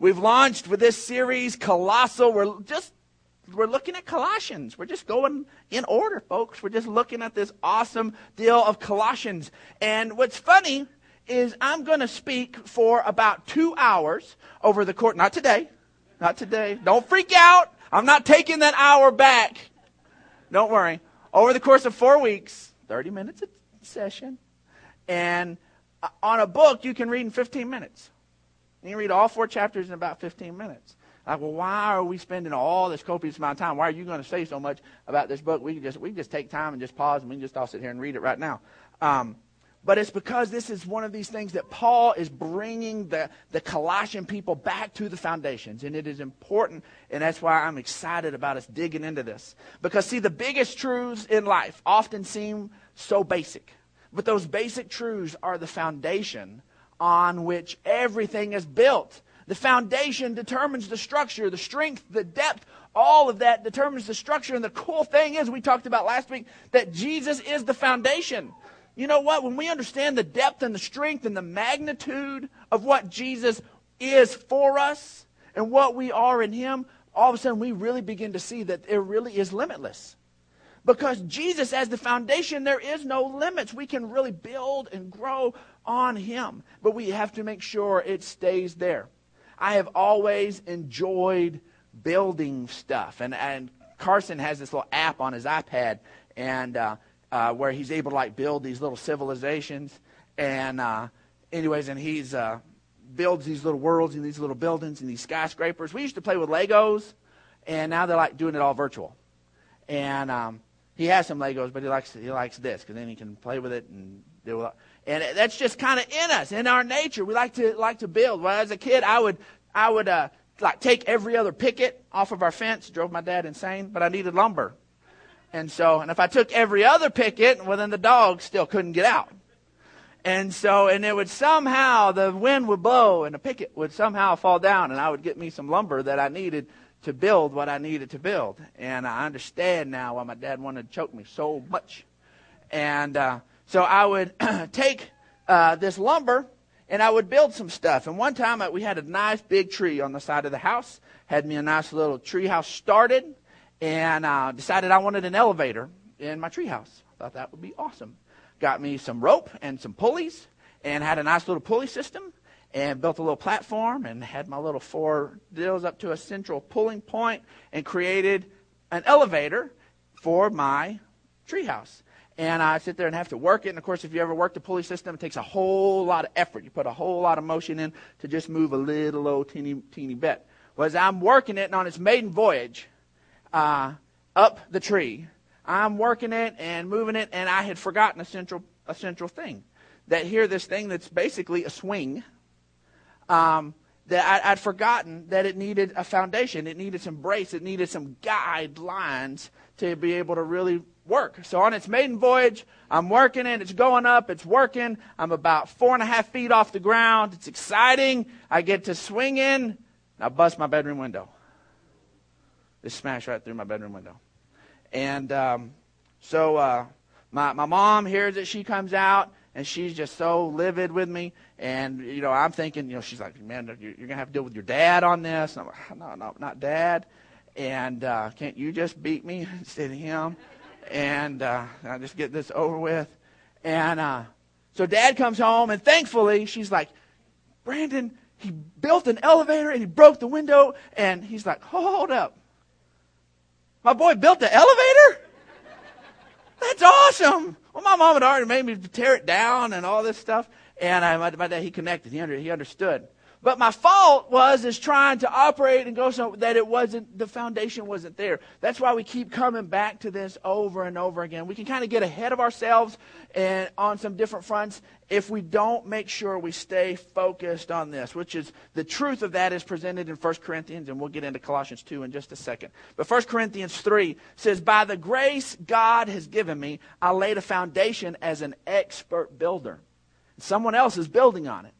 We've launched with this series, Colossal. We're just we're looking at Colossians. We're just going in order, folks. We're just looking at this awesome deal of Colossians. And what's funny is I'm going to speak for about two hours over the court. Not today. Not today. Don't freak out. I'm not taking that hour back. Don't worry. Over the course of four weeks, 30 minutes a session, and uh, on a book you can read in 15 minutes. You read all four chapters in about 15 minutes. Like, well, why are we spending all this copious amount of time? Why are you going to say so much about this book? We can just we can just take time and just pause, and we can just all sit here and read it right now. Um, but it's because this is one of these things that Paul is bringing the, the Colossian people back to the foundations. And it is important, and that's why I'm excited about us digging into this. Because, see, the biggest truths in life often seem so basic. But those basic truths are the foundation on which everything is built. The foundation determines the structure, the strength, the depth, all of that determines the structure. And the cool thing is, we talked about last week, that Jesus is the foundation. You know what? When we understand the depth and the strength and the magnitude of what Jesus is for us and what we are in Him, all of a sudden we really begin to see that it really is limitless. Because Jesus, as the foundation, there is no limits. We can really build and grow on Him, but we have to make sure it stays there. I have always enjoyed building stuff, and, and Carson has this little app on his iPad, and uh, uh, where he's able to like build these little civilizations, and uh, anyways, and he's uh, builds these little worlds and these little buildings and these skyscrapers. We used to play with Legos, and now they're like doing it all virtual, and um, he has some Legos, but he likes he likes this because then he can play with it and do it. And that's just kind of in us, in our nature. We like to like to build. Well, as a kid, I would I would uh, like take every other picket off of our fence. Drove my dad insane, but I needed lumber. And so, and if I took every other picket, well, then the dog still couldn't get out. And so, and it would somehow, the wind would blow and the picket would somehow fall down and I would get me some lumber that I needed to build what I needed to build. And I understand now why my dad wanted to choke me so much. And uh, so I would take uh, this lumber and I would build some stuff. And one time we had a nice big tree on the side of the house, had me a nice little tree house started and uh, decided I wanted an elevator in my treehouse. I thought that would be awesome. Got me some rope and some pulleys, and had a nice little pulley system, and built a little platform, and had my little four deals up to a central pulling point, and created an elevator for my treehouse. And I sit there and have to work it. And of course, if you ever worked a pulley system, it takes a whole lot of effort. You put a whole lot of motion in to just move a little old teeny teeny bit. Well, as I'm working it and on its maiden voyage, uh, up the tree. I'm working it and moving it, and I had forgotten a central, a central thing. That here, this thing that's basically a swing, um, that I, would forgotten that it needed a foundation. It needed some brace. It needed some guidelines to be able to really work. So on its maiden voyage, I'm working it. It's going up. It's working. I'm about four and a half feet off the ground. It's exciting. I get to swing in. I bust my bedroom window. Just smashed right through my bedroom window. And um, so uh, my, my mom hears it. She comes out, and she's just so livid with me. And, you know, I'm thinking, you know, she's like, man, you're, you're going to have to deal with your dad on this. And I'm like, no, no, not dad. And uh, can't you just beat me instead of him? And uh, I just get this over with. And uh, so dad comes home, and thankfully, she's like, Brandon, he built an elevator and he broke the window. And he's like, hold up. My boy built the elevator? That's awesome. Well, my mom had already made me tear it down and all this stuff. And I, my, my dad, he connected. He, under, he understood. But my fault was is trying to operate and go so that it wasn't the foundation wasn't there. That's why we keep coming back to this over and over again. We can kind of get ahead of ourselves and on some different fronts if we don't make sure we stay focused on this, which is the truth of that is presented in 1 Corinthians, and we'll get into Colossians 2 in just a second. But 1 Corinthians 3 says, By the grace God has given me, I laid a foundation as an expert builder. Someone else is building on it.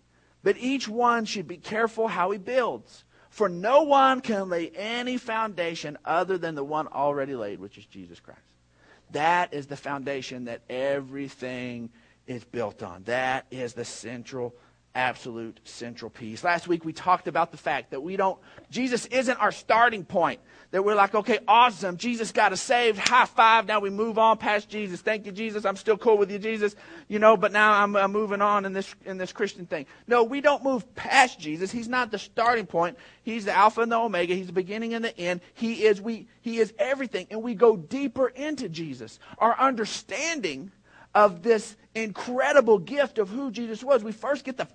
But each one should be careful how he builds. For no one can lay any foundation other than the one already laid, which is Jesus Christ. That is the foundation that everything is built on. That is the central absolute central piece. Last week we talked about the fact that we don't, Jesus isn't our starting point. That we're like, okay, awesome. Jesus got us saved. High five. Now we move on past Jesus. Thank you, Jesus. I'm still cool with you, Jesus. You know, but now I'm, I'm moving on in this, in this Christian thing. No, we don't move past Jesus. He's not the starting point. He's the Alpha and the Omega. He's the beginning and the end. He is, we, he is everything. And we go deeper into Jesus. Our understanding of this incredible gift of who Jesus was. We first get the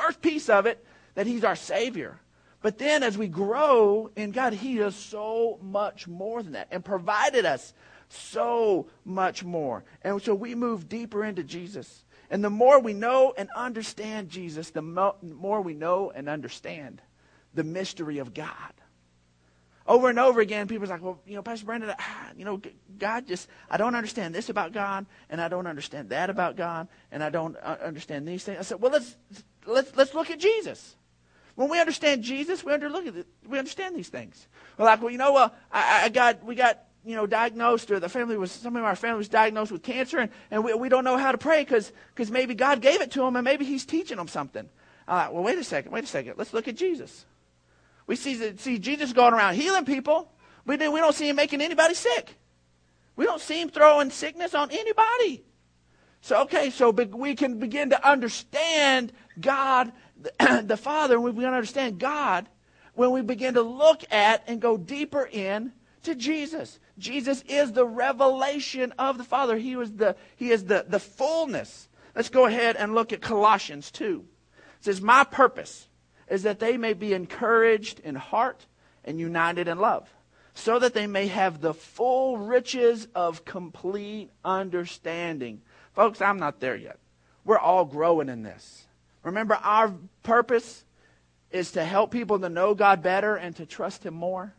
first piece of it that he's our Savior. But then as we grow in God, he does so much more than that and provided us so much more. And so we move deeper into Jesus. And the more we know and understand Jesus, the more we know and understand the mystery of God over and over again, people are like, well, you know, Pastor Brandon, ah, you know, God just, I don't understand this about God, and I don't understand that about God, and I don't uh, understand these things. I said, well, let's let's let's look at Jesus. When we understand Jesus, we, under, look at we understand these things. We're like, well, you know, well, I, I got, we got, you know, diagnosed, or the family was, some of our family was diagnosed with cancer, and, and we, we don't know how to pray because maybe God gave it to them, and maybe He's teaching them something. Like, well, wait a second, wait a second. Let's look at Jesus. We see, see Jesus going around healing people. We, do, we don't see him making anybody sick. We don't see him throwing sickness on anybody. So, okay, so we can begin to understand God, the Father, and we can understand God when we begin to look at and go deeper in to Jesus. Jesus is the revelation of the Father. He was the He is the, the fullness. Let's go ahead and look at Colossians 2. It says, My purpose is that they may be encouraged in heart and united in love, so that they may have the full riches of complete understanding. Folks, I'm not there yet. We're all growing in this. Remember, our purpose is to help people to know God better and to trust Him more.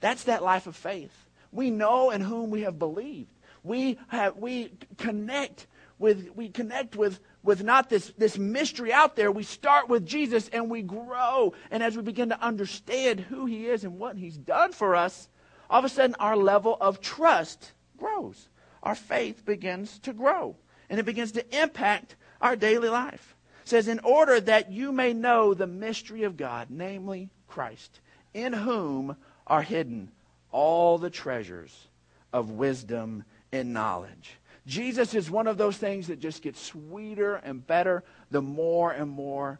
That's that life of faith. We know in whom we have believed. We have we connect with we connect with with not this, this mystery out there. We start with Jesus and we grow. And as we begin to understand who he is and what he's done for us, all of a sudden our level of trust grows. Our faith begins to grow. And it begins to impact our daily life. It says, in order that you may know the mystery of God, namely Christ, in whom are hidden all the treasures of wisdom and knowledge. Jesus is one of those things that just gets sweeter and better the more and more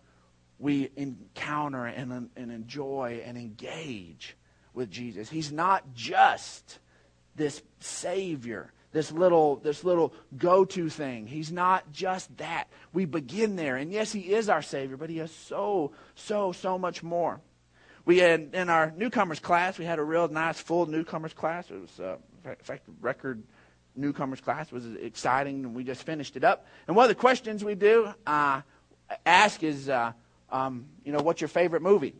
we encounter and, and enjoy and engage with Jesus. He's not just this Savior, this little, this little go-to thing. He's not just that. We begin there. And yes, He is our Savior, but He has so, so, so much more. We had, in our newcomers class, we had a real nice full newcomers class. It was, uh, in fact, record newcomers class was exciting, and we just finished it up. And one of the questions we do uh, ask is, uh, um, you know, what's your favorite movie?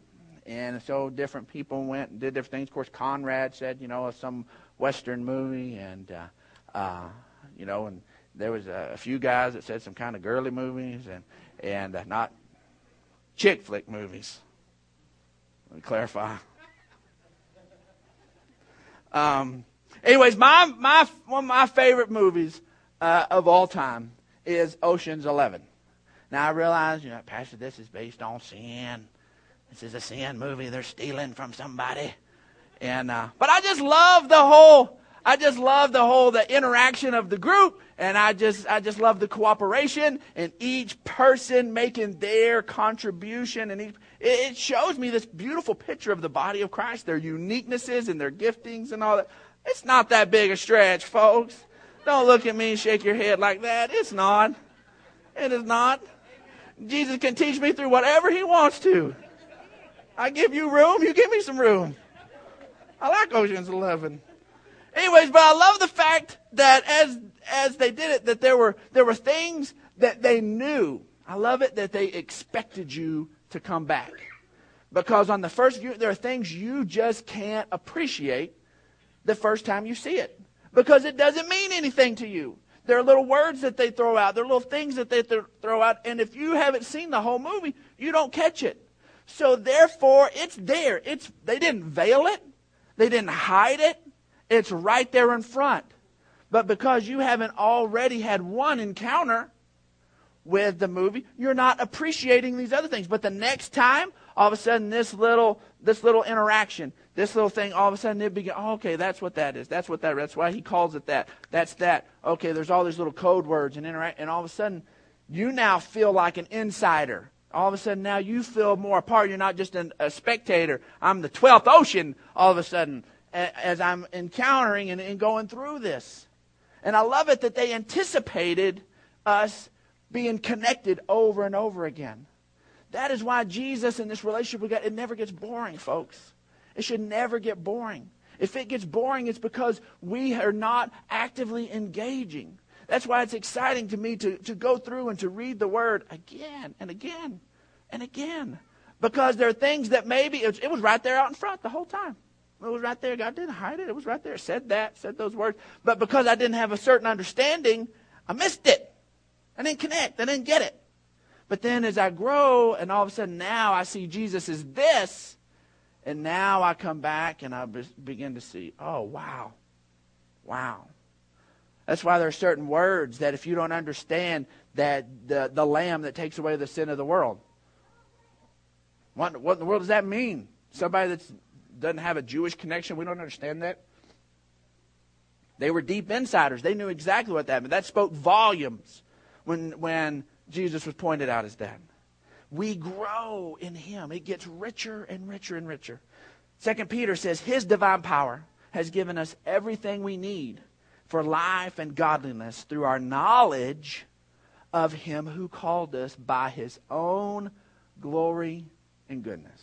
And so different people went and did different things. Of course, Conrad said, you know, some Western movie, and uh, uh, you know, and there was a, a few guys that said some kind of girly movies, and and uh, not chick flick movies. Let me clarify. Um, Anyways, my, my, one of my favorite movies uh, of all time is Ocean's Eleven. Now, I realize, you know, Pastor, this is based on sin. This is a sin movie. They're stealing from somebody. And, uh, but I just love the whole, I just love the whole, the interaction of the group. And I just, I just love the cooperation and each person making their contribution. And each, it shows me this beautiful picture of the body of Christ, their uniquenesses and their giftings and all that. It's not that big a stretch, folks. Don't look at me and shake your head like that. It's not. It is not. Jesus can teach me through whatever he wants to. I give you room, you give me some room. I like Ocean's 11. Anyways, but I love the fact that as as they did it that there were there were things that they knew. I love it that they expected you to come back. Because on the first view there are things you just can't appreciate the first time you see it because it doesn't mean anything to you. There are little words that they throw out, there are little things that they th- throw out, and if you haven't seen the whole movie, you don't catch it. So therefore, it's there. It's they didn't veil it, they didn't hide it. It's right there in front. But because you haven't already had one encounter with the movie, you're not appreciating these other things. But the next time, all of a sudden, this little this little interaction, this little thing, all of a sudden it begins. Oh, okay, that's what that is. That's what that. That's why he calls it that. That's that. Okay, there's all these little code words and interact, and all of a sudden, you now feel like an insider. All of a sudden, now you feel more a part. You're not just an, a spectator. I'm the twelfth ocean. All of a sudden, as I'm encountering and, and going through this, and I love it that they anticipated us being connected over and over again. That is why Jesus and this relationship we got, it never gets boring, folks. It should never get boring. If it gets boring, it's because we are not actively engaging. That's why it's exciting to me to, to go through and to read the word again and again and again. Because there are things that maybe it, it was right there out in front the whole time. It was right there. God didn't hide it. It was right there. Said that, said those words. But because I didn't have a certain understanding, I missed it. I didn't connect. I didn't get it. But then as I grow, and all of a sudden now I see Jesus as this, and now I come back and I begin to see, oh, wow. Wow. That's why there are certain words that if you don't understand that the, the lamb that takes away the sin of the world, what, what in the world does that mean? Somebody that doesn't have a Jewish connection, we don't understand that. They were deep insiders. They knew exactly what that meant. That spoke volumes when, when Jesus was pointed out as that. We grow in him. It gets richer and richer and richer. Second Peter says his divine power has given us everything we need for life and godliness through our knowledge of him who called us by his own glory and goodness.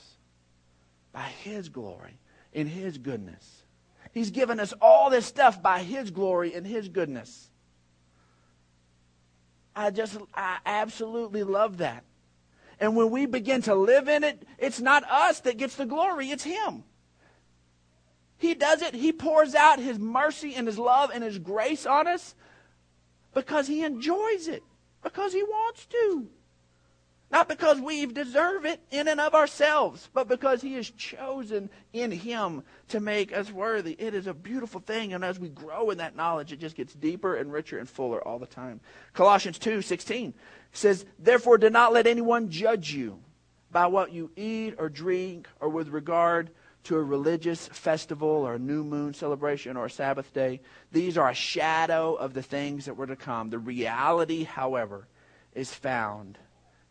By his glory and his goodness. He's given us all this stuff by his glory and his goodness. I just, I absolutely love that. And when we begin to live in it, it's not us that gets the glory, it's Him. He does it, He pours out His mercy and His love and His grace on us because He enjoys it, because He wants to. Not because we deserve it in and of ourselves, but because He has chosen in Him to make us worthy. It is a beautiful thing, and as we grow in that knowledge, it just gets deeper and richer and fuller all the time. Colossians 2 16 says, Therefore, do not let anyone judge you by what you eat or drink or with regard to a religious festival or a new moon celebration or a Sabbath day. These are a shadow of the things that were to come. The reality, however, is found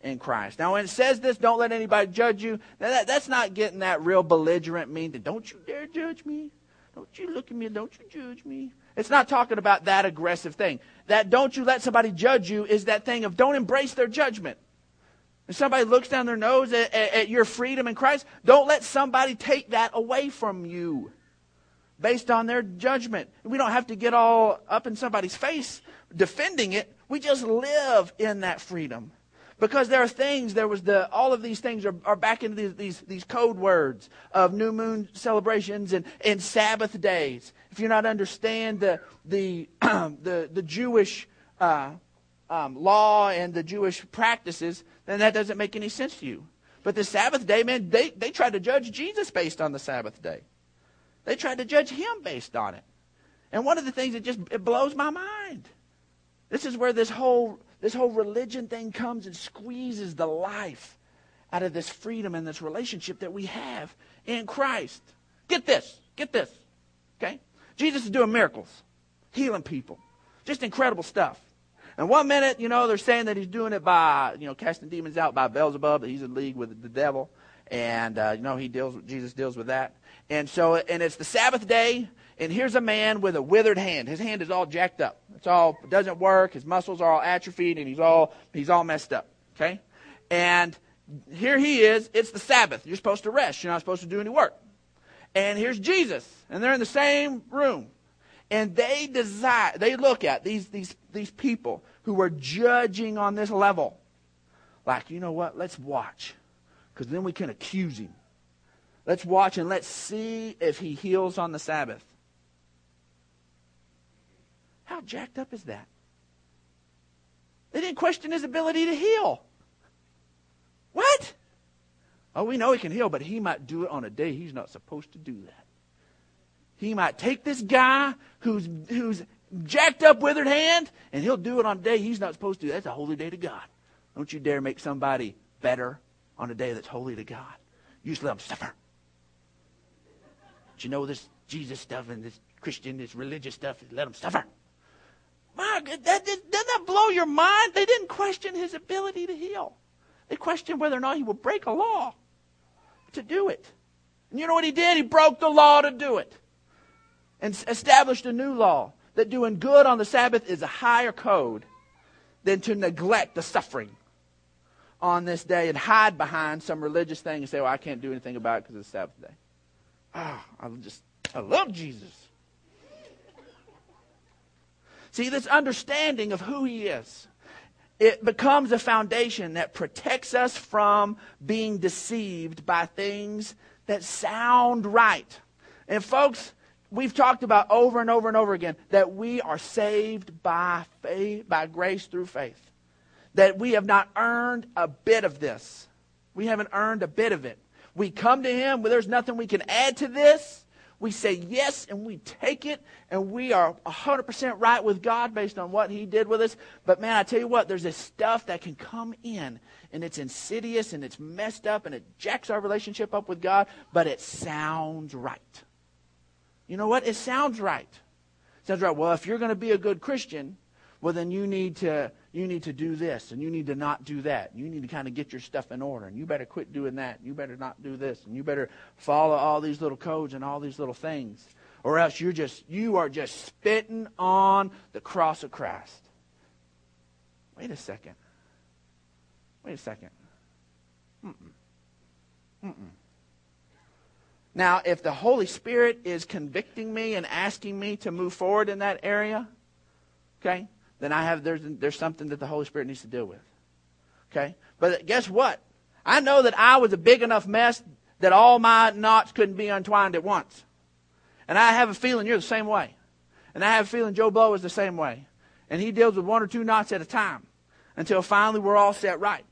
in Christ. Now, when it says this, don't let anybody judge you, that, that's not getting that real belligerent mean to, don't you dare judge me. Don't you look at me. Don't you judge me. It's not talking about that aggressive thing. That don't you let somebody judge you is that thing of don't embrace their judgment. If somebody looks down their nose at, at, at your freedom in Christ, don't let somebody take that away from you based on their judgment. We don't have to get all up in somebody's face defending it. We just live in that freedom. Because there are things, there was the, all of these things are, are back into these, these, these code words of new moon celebrations and, and Sabbath days. If you not understand the, the, the, the Jewish uh, um, law and the Jewish practices, then that doesn't make any sense to you. But the Sabbath day, man, they, they tried to judge Jesus based on the Sabbath day. They tried to judge him based on it. And one of the things that just it blows my mind. This is where this whole this whole religion thing comes and squeezes the life out of this freedom and this relationship that we have in Christ. Get this. Get this. Okay? Jesus is doing miracles, healing people. Just incredible stuff. And one minute, you know, they're saying that he's doing it by, you know, casting demons out by Beelzebub, that he's in league with the devil. And, uh, you know, he deals, Jesus deals with that. And so, and it's the Sabbath day, and here's a man with a withered hand. His hand is all jacked up. It's all it doesn't work. His muscles are all atrophied, and he's all he's all messed up. Okay, and here he is. It's the Sabbath. You're supposed to rest. You're not supposed to do any work. And here's Jesus, and they're in the same room, and they desire. They look at these these these people who are judging on this level, like you know what? Let's watch, because then we can accuse him. Let's watch and let's see if he heals on the Sabbath. How jacked up is that? They didn't question his ability to heal. What? Oh, we know he can heal, but he might do it on a day he's not supposed to do that. He might take this guy who's, who's jacked up, withered hand, and he'll do it on a day he's not supposed to. That's a holy day to God. Don't you dare make somebody better on a day that's holy to God. You just let them suffer. But you know this Jesus stuff and this Christian, this religious stuff, let them suffer. Mark, that, that, doesn't that blow your mind? They didn't question his ability to heal. They questioned whether or not he would break a law to do it. And you know what he did? He broke the law to do it and established a new law that doing good on the Sabbath is a higher code than to neglect the suffering on this day and hide behind some religious thing and say, well, I can't do anything about it because it's the Sabbath day. Ah, oh, I just, I love Jesus. See, this understanding of who he is, it becomes a foundation that protects us from being deceived by things that sound right. And folks, we've talked about over and over and over again that we are saved by faith, by grace through faith. That we have not earned a bit of this. We haven't earned a bit of it. We come to Him, there's nothing we can add to this. We say yes and we take it and we are 100% right with God based on what He did with us. But man, I tell you what, there's this stuff that can come in and it's insidious and it's messed up and it jacks our relationship up with God, but it sounds right. You know what? It sounds right. It sounds right. Well, if you're going to be a good Christian, well, then you need to you need to do this and you need to not do that. You need to kind of get your stuff in order and you better quit doing that. You better not do this and you better follow all these little codes and all these little things. Or else you're just you are just spitting on the cross of Christ. Wait a second. Wait a second. Mm-mm. Mm-mm. Now, if the Holy Spirit is convicting me and asking me to move forward in that area, okay, then I have there's there's something that the Holy Spirit needs to deal with. Okay? But guess what? I know that I was a big enough mess that all my knots couldn't be untwined at once. And I have a feeling you're the same way. And I have a feeling Joe Blow is the same way. And he deals with one or two knots at a time until finally we're all set right.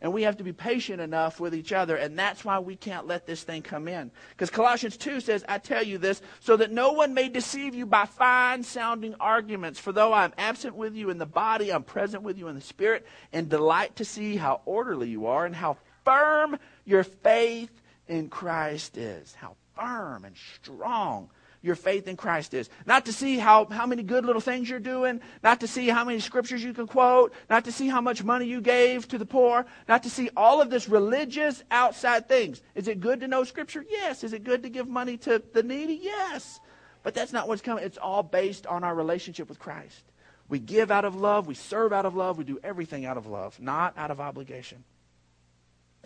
And we have to be patient enough with each other. And that's why we can't let this thing come in. Because Colossians 2 says, I tell you this, so that no one may deceive you by fine sounding arguments. For though I am absent with you in the body, I'm present with you in the spirit, and delight to see how orderly you are and how firm your faith in Christ is. How firm and strong your faith in Christ is. Not to see how, how many good little things you're doing, not to see how many scriptures you can quote, not to see how much money you gave to the poor, not to see all of this religious outside things. Is it good to know scripture? Yes. Is it good to give money to the needy? Yes. But that's not what's coming. It's all based on our relationship with Christ. We give out of love, we serve out of love, we do everything out of love, not out of obligation.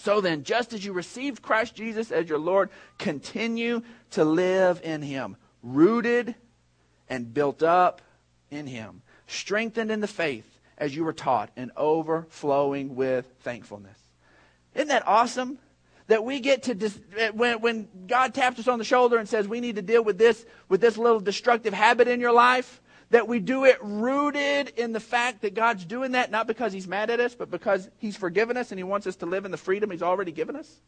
So then, just as you received Christ Jesus as your Lord, continue to live in him rooted and built up in Him, strengthened in the faith as you were taught, and overflowing with thankfulness. Isn't that awesome? That we get to dis- when when God taps us on the shoulder and says we need to deal with this with this little destructive habit in your life, that we do it rooted in the fact that God's doing that not because He's mad at us, but because He's forgiven us and He wants us to live in the freedom He's already given us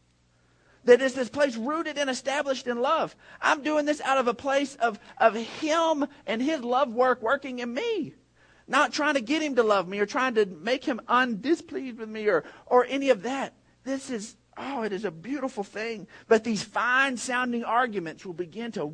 that is this place rooted and established in love. I'm doing this out of a place of, of Him and His love work working in me. Not trying to get Him to love me or trying to make Him undispleased with me or, or any of that. This is, oh, it is a beautiful thing. But these fine sounding arguments will begin to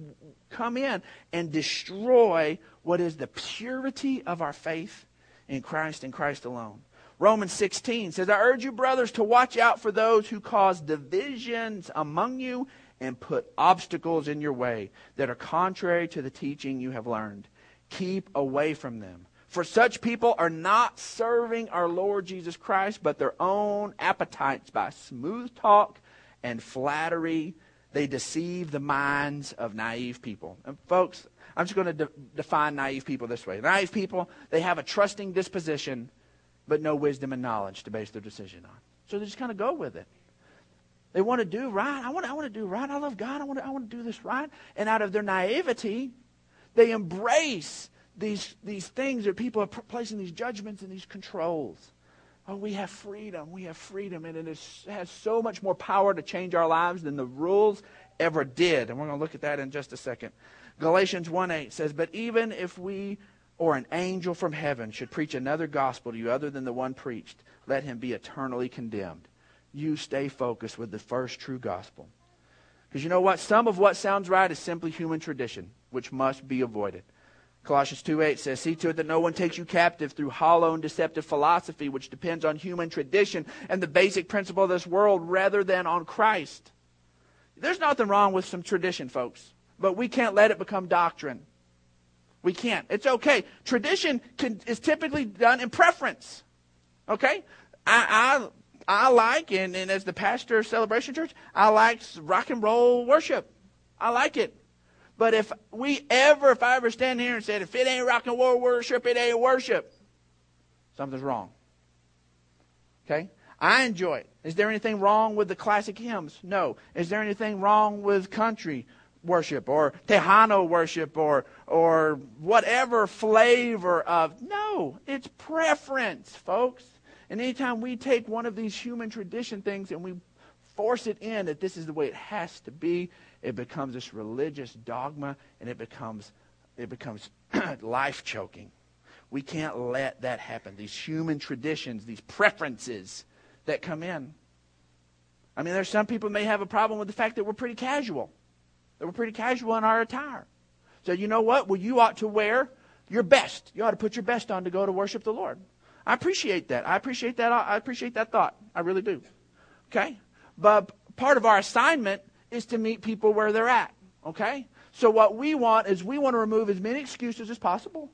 come in and destroy what is the purity of our faith in Christ and Christ alone. Romans 16 says, I urge you, brothers, to watch out for those who cause divisions among you and put obstacles in your way that are contrary to the teaching you have learned. Keep away from them. For such people are not serving our Lord Jesus Christ, but their own appetites by smooth talk and flattery. They deceive the minds of naive people. And folks, I'm just going to de- define naive people this way. Naive people, they have a trusting disposition but no wisdom and knowledge to base their decision on. So they just kind of go with it. They want to do right. I want, I want to do right. I love God. I want to, I want to do this right. And out of their naivety, they embrace these, these things that people are placing these judgments and these controls. Oh, we have freedom. We have freedom. And it is, has so much more power to change our lives than the rules ever did. And we're going to look at that in just a second. Galatians 1 8 says, But even if we or an angel from heaven should preach another gospel to you other than the one preached, let him be eternally condemned. You stay focused with the first true gospel. Because you know what? Some of what sounds right is simply human tradition, which must be avoided. Colossians 2:8 says, "See to it that no one takes you captive through hollow and deceptive philosophy which depends on human tradition and the basic principle of this world rather than on Christ." There's nothing wrong with some tradition, folks, but we can't let it become doctrine. We can't. It's okay. Tradition can, is typically done in preference. Okay? I, I, I like, and, and as the pastor of Celebration Church, I like rock and roll worship. I like it. But if we ever, if I ever stand here and said, if it ain't rock and roll worship, it ain't worship, something's wrong. Okay? I enjoy it. Is there anything wrong with the classic hymns? No. Is there anything wrong with country worship or Tejano worship or or whatever flavor of no, it's preference, folks. And anytime we take one of these human tradition things and we force it in that this is the way it has to be, it becomes this religious dogma and it becomes it becomes life choking. We can't let that happen. These human traditions, these preferences that come in. I mean, there's some people may have a problem with the fact that we're pretty casual. That we're pretty casual in our attire. So you know what? Well, you ought to wear your best. You ought to put your best on to go to worship the Lord. I appreciate that. I appreciate that. I appreciate that thought. I really do. Okay? But part of our assignment is to meet people where they're at. Okay? So what we want is we want to remove as many excuses as possible.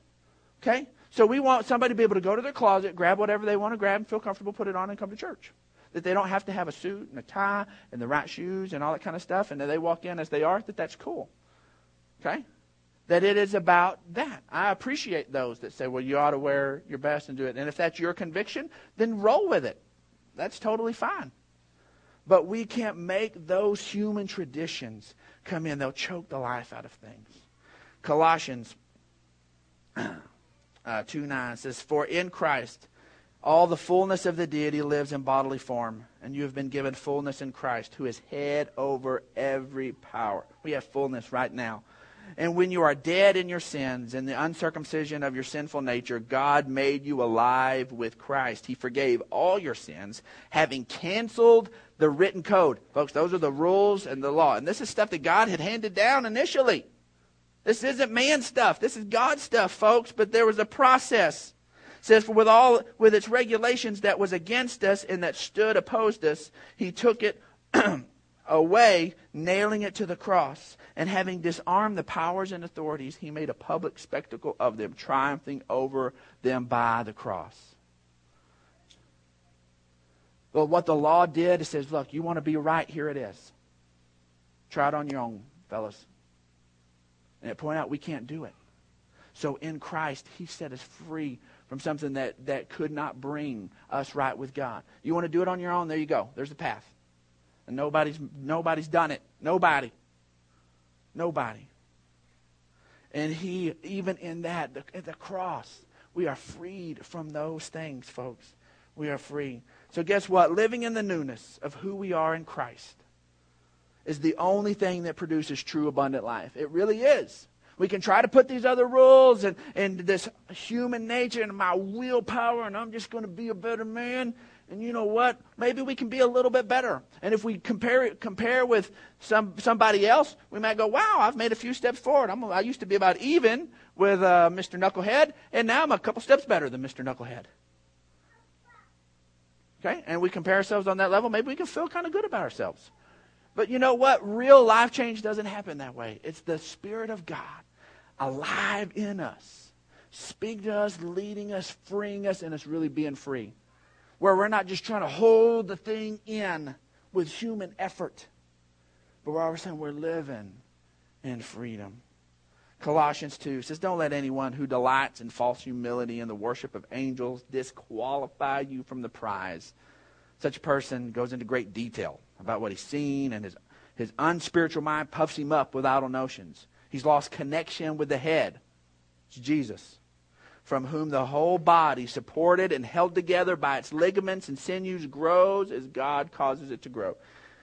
Okay? So we want somebody to be able to go to their closet, grab whatever they want to grab, and feel comfortable, put it on, and come to church. That they don't have to have a suit and a tie and the right shoes and all that kind of stuff, and that they walk in as they are, that that's cool. Okay? That it is about that. I appreciate those that say, well, you ought to wear your best and do it. And if that's your conviction, then roll with it. That's totally fine. But we can't make those human traditions come in. They'll choke the life out of things. Colossians uh, 2 9 says, For in Christ all the fullness of the deity lives in bodily form, and you have been given fullness in Christ, who is head over every power. We have fullness right now. And when you are dead in your sins and the uncircumcision of your sinful nature, God made you alive with Christ. He forgave all your sins, having canceled the written code. Folks, those are the rules and the law. And this is stuff that God had handed down initially. This isn't man stuff. This is God stuff, folks, but there was a process. It says, For with all with its regulations that was against us and that stood opposed us, he took it away, nailing it to the cross. And having disarmed the powers and authorities, he made a public spectacle of them, triumphing over them by the cross. Well, what the law did, it says, look, you want to be right, here it is. Try it on your own, fellas. And it pointed out we can't do it. So in Christ, he set us free from something that, that could not bring us right with God. You want to do it on your own? There you go. There's the path. And nobody's nobody's done it. Nobody. Nobody. And he, even in that, the, at the cross, we are freed from those things, folks. We are free. So, guess what? Living in the newness of who we are in Christ is the only thing that produces true abundant life. It really is. We can try to put these other rules and, and this human nature and my willpower, and I'm just going to be a better man. And you know what? Maybe we can be a little bit better. And if we compare compare with some somebody else, we might go, "Wow, I've made a few steps forward. I'm, I used to be about even with uh, Mr. Knucklehead, and now I'm a couple steps better than Mr. Knucklehead." Okay? And we compare ourselves on that level, maybe we can feel kind of good about ourselves. But you know what? Real life change doesn't happen that way. It's the Spirit of God alive in us, speaking to us, leading us, freeing us, and us really being free. Where we're not just trying to hold the thing in with human effort, but we're always saying we're living in freedom. Colossians 2 says, Don't let anyone who delights in false humility and the worship of angels disqualify you from the prize. Such a person goes into great detail about what he's seen, and his, his unspiritual mind puffs him up with idle notions. He's lost connection with the head. It's Jesus, from whom the whole body, supported and held together by its ligaments and sinews, grows as God causes it to grow.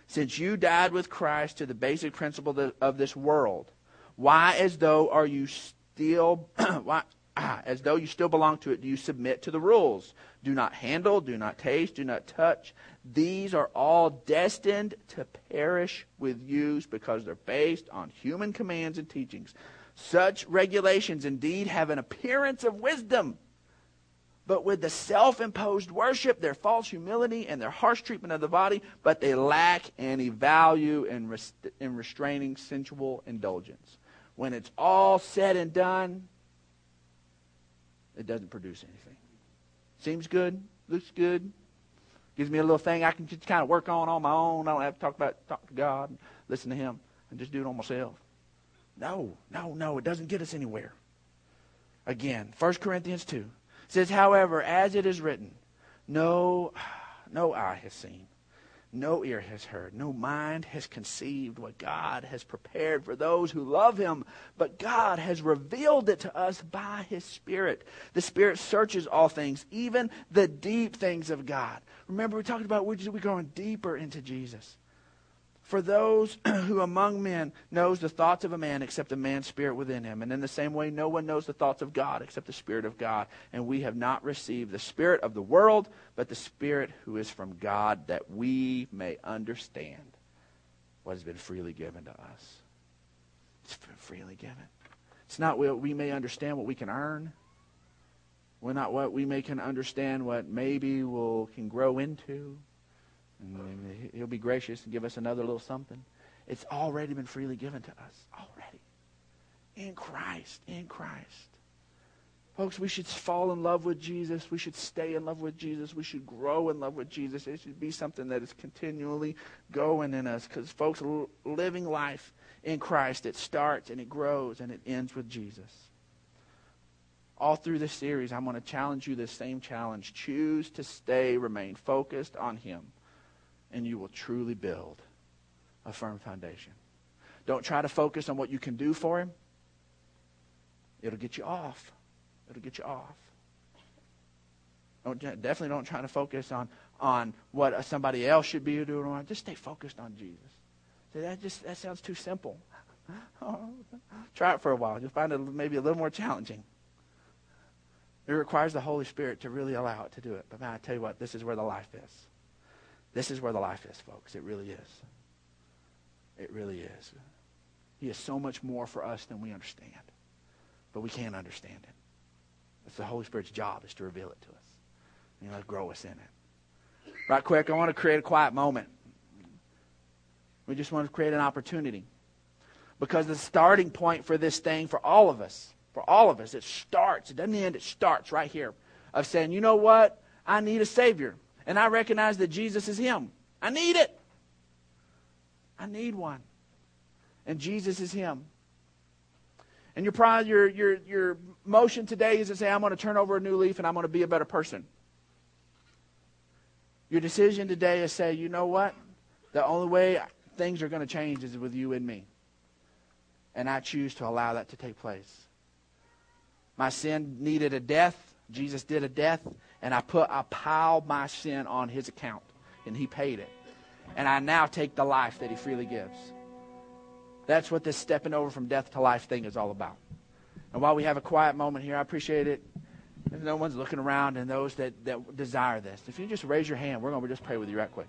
Since you died with Christ to the basic principle of this world, why, as though, are you still, why, Ah, as though you still belong to it, do you submit to the rules? Do not handle, do not taste, do not touch. These are all destined to perish with use because they're based on human commands and teachings. Such regulations indeed have an appearance of wisdom, but with the self imposed worship, their false humility, and their harsh treatment of the body, but they lack any value in, rest- in restraining sensual indulgence. When it's all said and done, it doesn't produce anything. Seems good, looks good, gives me a little thing I can just kind of work on on my own. I don't have to talk about talk to God, and listen to Him, and just do it on myself. No, no, no, it doesn't get us anywhere. Again, 1 Corinthians 2 says, however, as it is written, no, no eye has seen, no ear has heard, no mind has conceived what God has prepared for those who love Him, but God has revealed it to us by His Spirit. The Spirit searches all things, even the deep things of God. Remember, we talked about we're going deeper into Jesus. For those who among men knows the thoughts of a man except a man's spirit within him. And in the same way, no one knows the thoughts of God except the Spirit of God. And we have not received the Spirit of the world, but the Spirit who is from God, that we may understand what has been freely given to us. It's been freely given. It's not what we may understand what we can earn. We're not what we may can understand what maybe we will can grow into. And he'll be gracious and give us another little something. It's already been freely given to us. Already. In Christ. In Christ. Folks, we should fall in love with Jesus. We should stay in love with Jesus. We should grow in love with Jesus. It should be something that is continually going in us. Because, folks, living life in Christ, it starts and it grows and it ends with Jesus. All through this series, I'm going to challenge you this same challenge. Choose to stay, remain focused on Him and you will truly build a firm foundation. Don't try to focus on what you can do for him. It'll get you off. It'll get you off. Don't, definitely don't try to focus on, on what somebody else should be doing. Just stay focused on Jesus. that just that sounds too simple. try it for a while. You'll find it maybe a little more challenging. It requires the Holy Spirit to really allow it to do it. But man, I tell you what, this is where the life is. This is where the life is, folks. It really is. It really is. He has so much more for us than we understand. But we can't understand it. It's the Holy Spirit's job is to reveal it to us. And let grow us in it. Right quick, I want to create a quiet moment. We just want to create an opportunity. Because the starting point for this thing, for all of us, for all of us, it starts. It doesn't end, it starts right here. Of saying, you know what? I need a Savior and I recognize that Jesus is Him. I need it. I need one. And Jesus is Him. And your, pride, your, your, your motion today is to say, I'm going to turn over a new leaf and I'm going to be a better person. Your decision today is say, you know what? The only way things are going to change is with you and me. And I choose to allow that to take place. My sin needed a death. Jesus did a death and I put I piled my sin on his account, and he paid it. And I now take the life that he freely gives. That's what this stepping over from death to life thing is all about. And while we have a quiet moment here, I appreciate it. If no one's looking around and those that, that desire this, if you just raise your hand, we're going to just pray with you right quick.